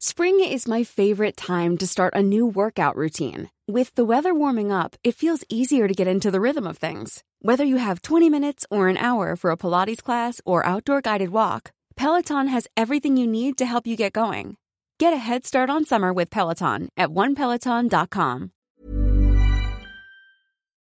Spring is my favorite time to start a new workout routine. With the weather warming up, it feels easier to get into the rhythm of things. Whether you have 20 minutes or an hour for a Pilates class or outdoor guided walk, Peloton has everything you need to help you get going. Get a head start on summer with Peloton at onepeloton.com.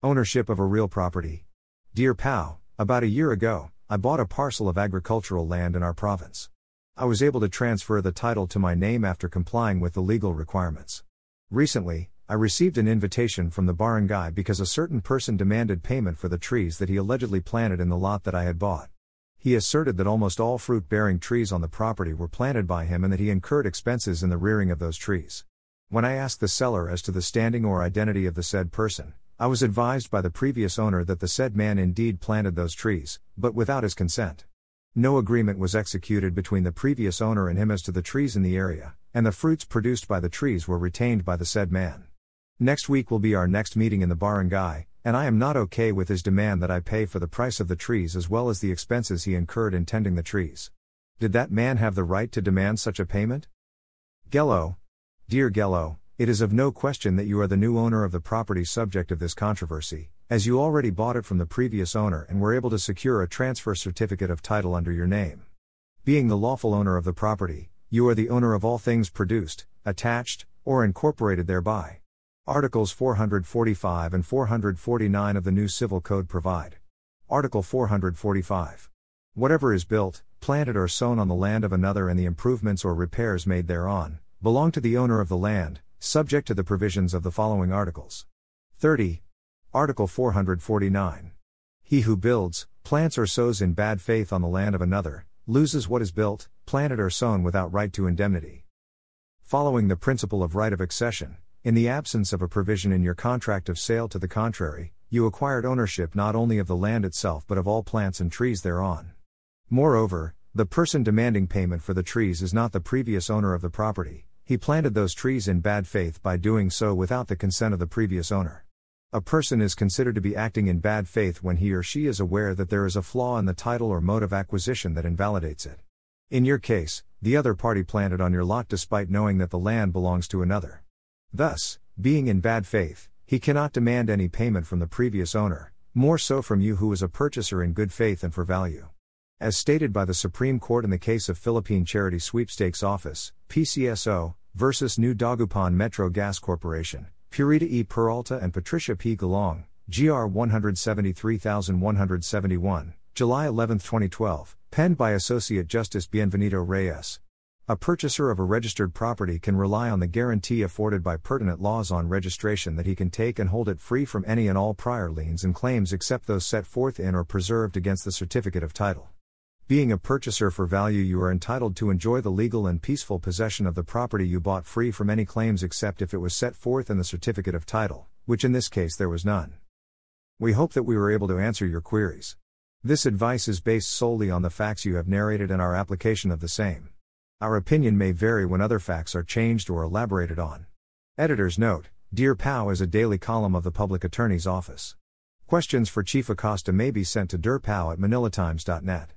Ownership of a real property. Dear PAO, about a year ago, I bought a parcel of agricultural land in our province. I was able to transfer the title to my name after complying with the legal requirements. Recently, I received an invitation from the barangay because a certain person demanded payment for the trees that he allegedly planted in the lot that I had bought. He asserted that almost all fruit bearing trees on the property were planted by him and that he incurred expenses in the rearing of those trees. When I asked the seller as to the standing or identity of the said person, I was advised by the previous owner that the said man indeed planted those trees, but without his consent. No agreement was executed between the previous owner and him as to the trees in the area, and the fruits produced by the trees were retained by the said man. Next week will be our next meeting in the barangay, and I am not okay with his demand that I pay for the price of the trees as well as the expenses he incurred in tending the trees. Did that man have the right to demand such a payment? Gello. Dear Gello, it is of no question that you are the new owner of the property subject of this controversy, as you already bought it from the previous owner and were able to secure a transfer certificate of title under your name. Being the lawful owner of the property, you are the owner of all things produced, attached, or incorporated thereby. Articles 445 and 449 of the new Civil Code provide. Article 445. Whatever is built, planted, or sown on the land of another and the improvements or repairs made thereon, belong to the owner of the land, subject to the provisions of the following articles. 30. Article 449. He who builds, plants, or sows in bad faith on the land of another, loses what is built, planted, or sown without right to indemnity. Following the principle of right of accession, in the absence of a provision in your contract of sale to the contrary, you acquired ownership not only of the land itself but of all plants and trees thereon. Moreover, the person demanding payment for the trees is not the previous owner of the property, he planted those trees in bad faith by doing so without the consent of the previous owner. A person is considered to be acting in bad faith when he or she is aware that there is a flaw in the title or mode of acquisition that invalidates it. In your case, the other party planted on your lot despite knowing that the land belongs to another. Thus, being in bad faith, he cannot demand any payment from the previous owner, more so from you who is a purchaser in good faith and for value. As stated by the Supreme Court in the case of Philippine Charity Sweepstakes Office, PCSO, versus New Dagupan Metro Gas Corporation, Purita E. Peralta and Patricia P. Galong, GR 173171, July 11, 2012, penned by Associate Justice Bienvenido Reyes. A purchaser of a registered property can rely on the guarantee afforded by pertinent laws on registration that he can take and hold it free from any and all prior liens and claims except those set forth in or preserved against the certificate of title. Being a purchaser for value, you are entitled to enjoy the legal and peaceful possession of the property you bought free from any claims except if it was set forth in the certificate of title, which in this case there was none. We hope that we were able to answer your queries. This advice is based solely on the facts you have narrated and our application of the same. Our opinion may vary when other facts are changed or elaborated on. Editor's note Dear PAO is a daily column of the Public Attorney's Office. Questions for Chief Acosta may be sent to dearpao at manilatimes.net.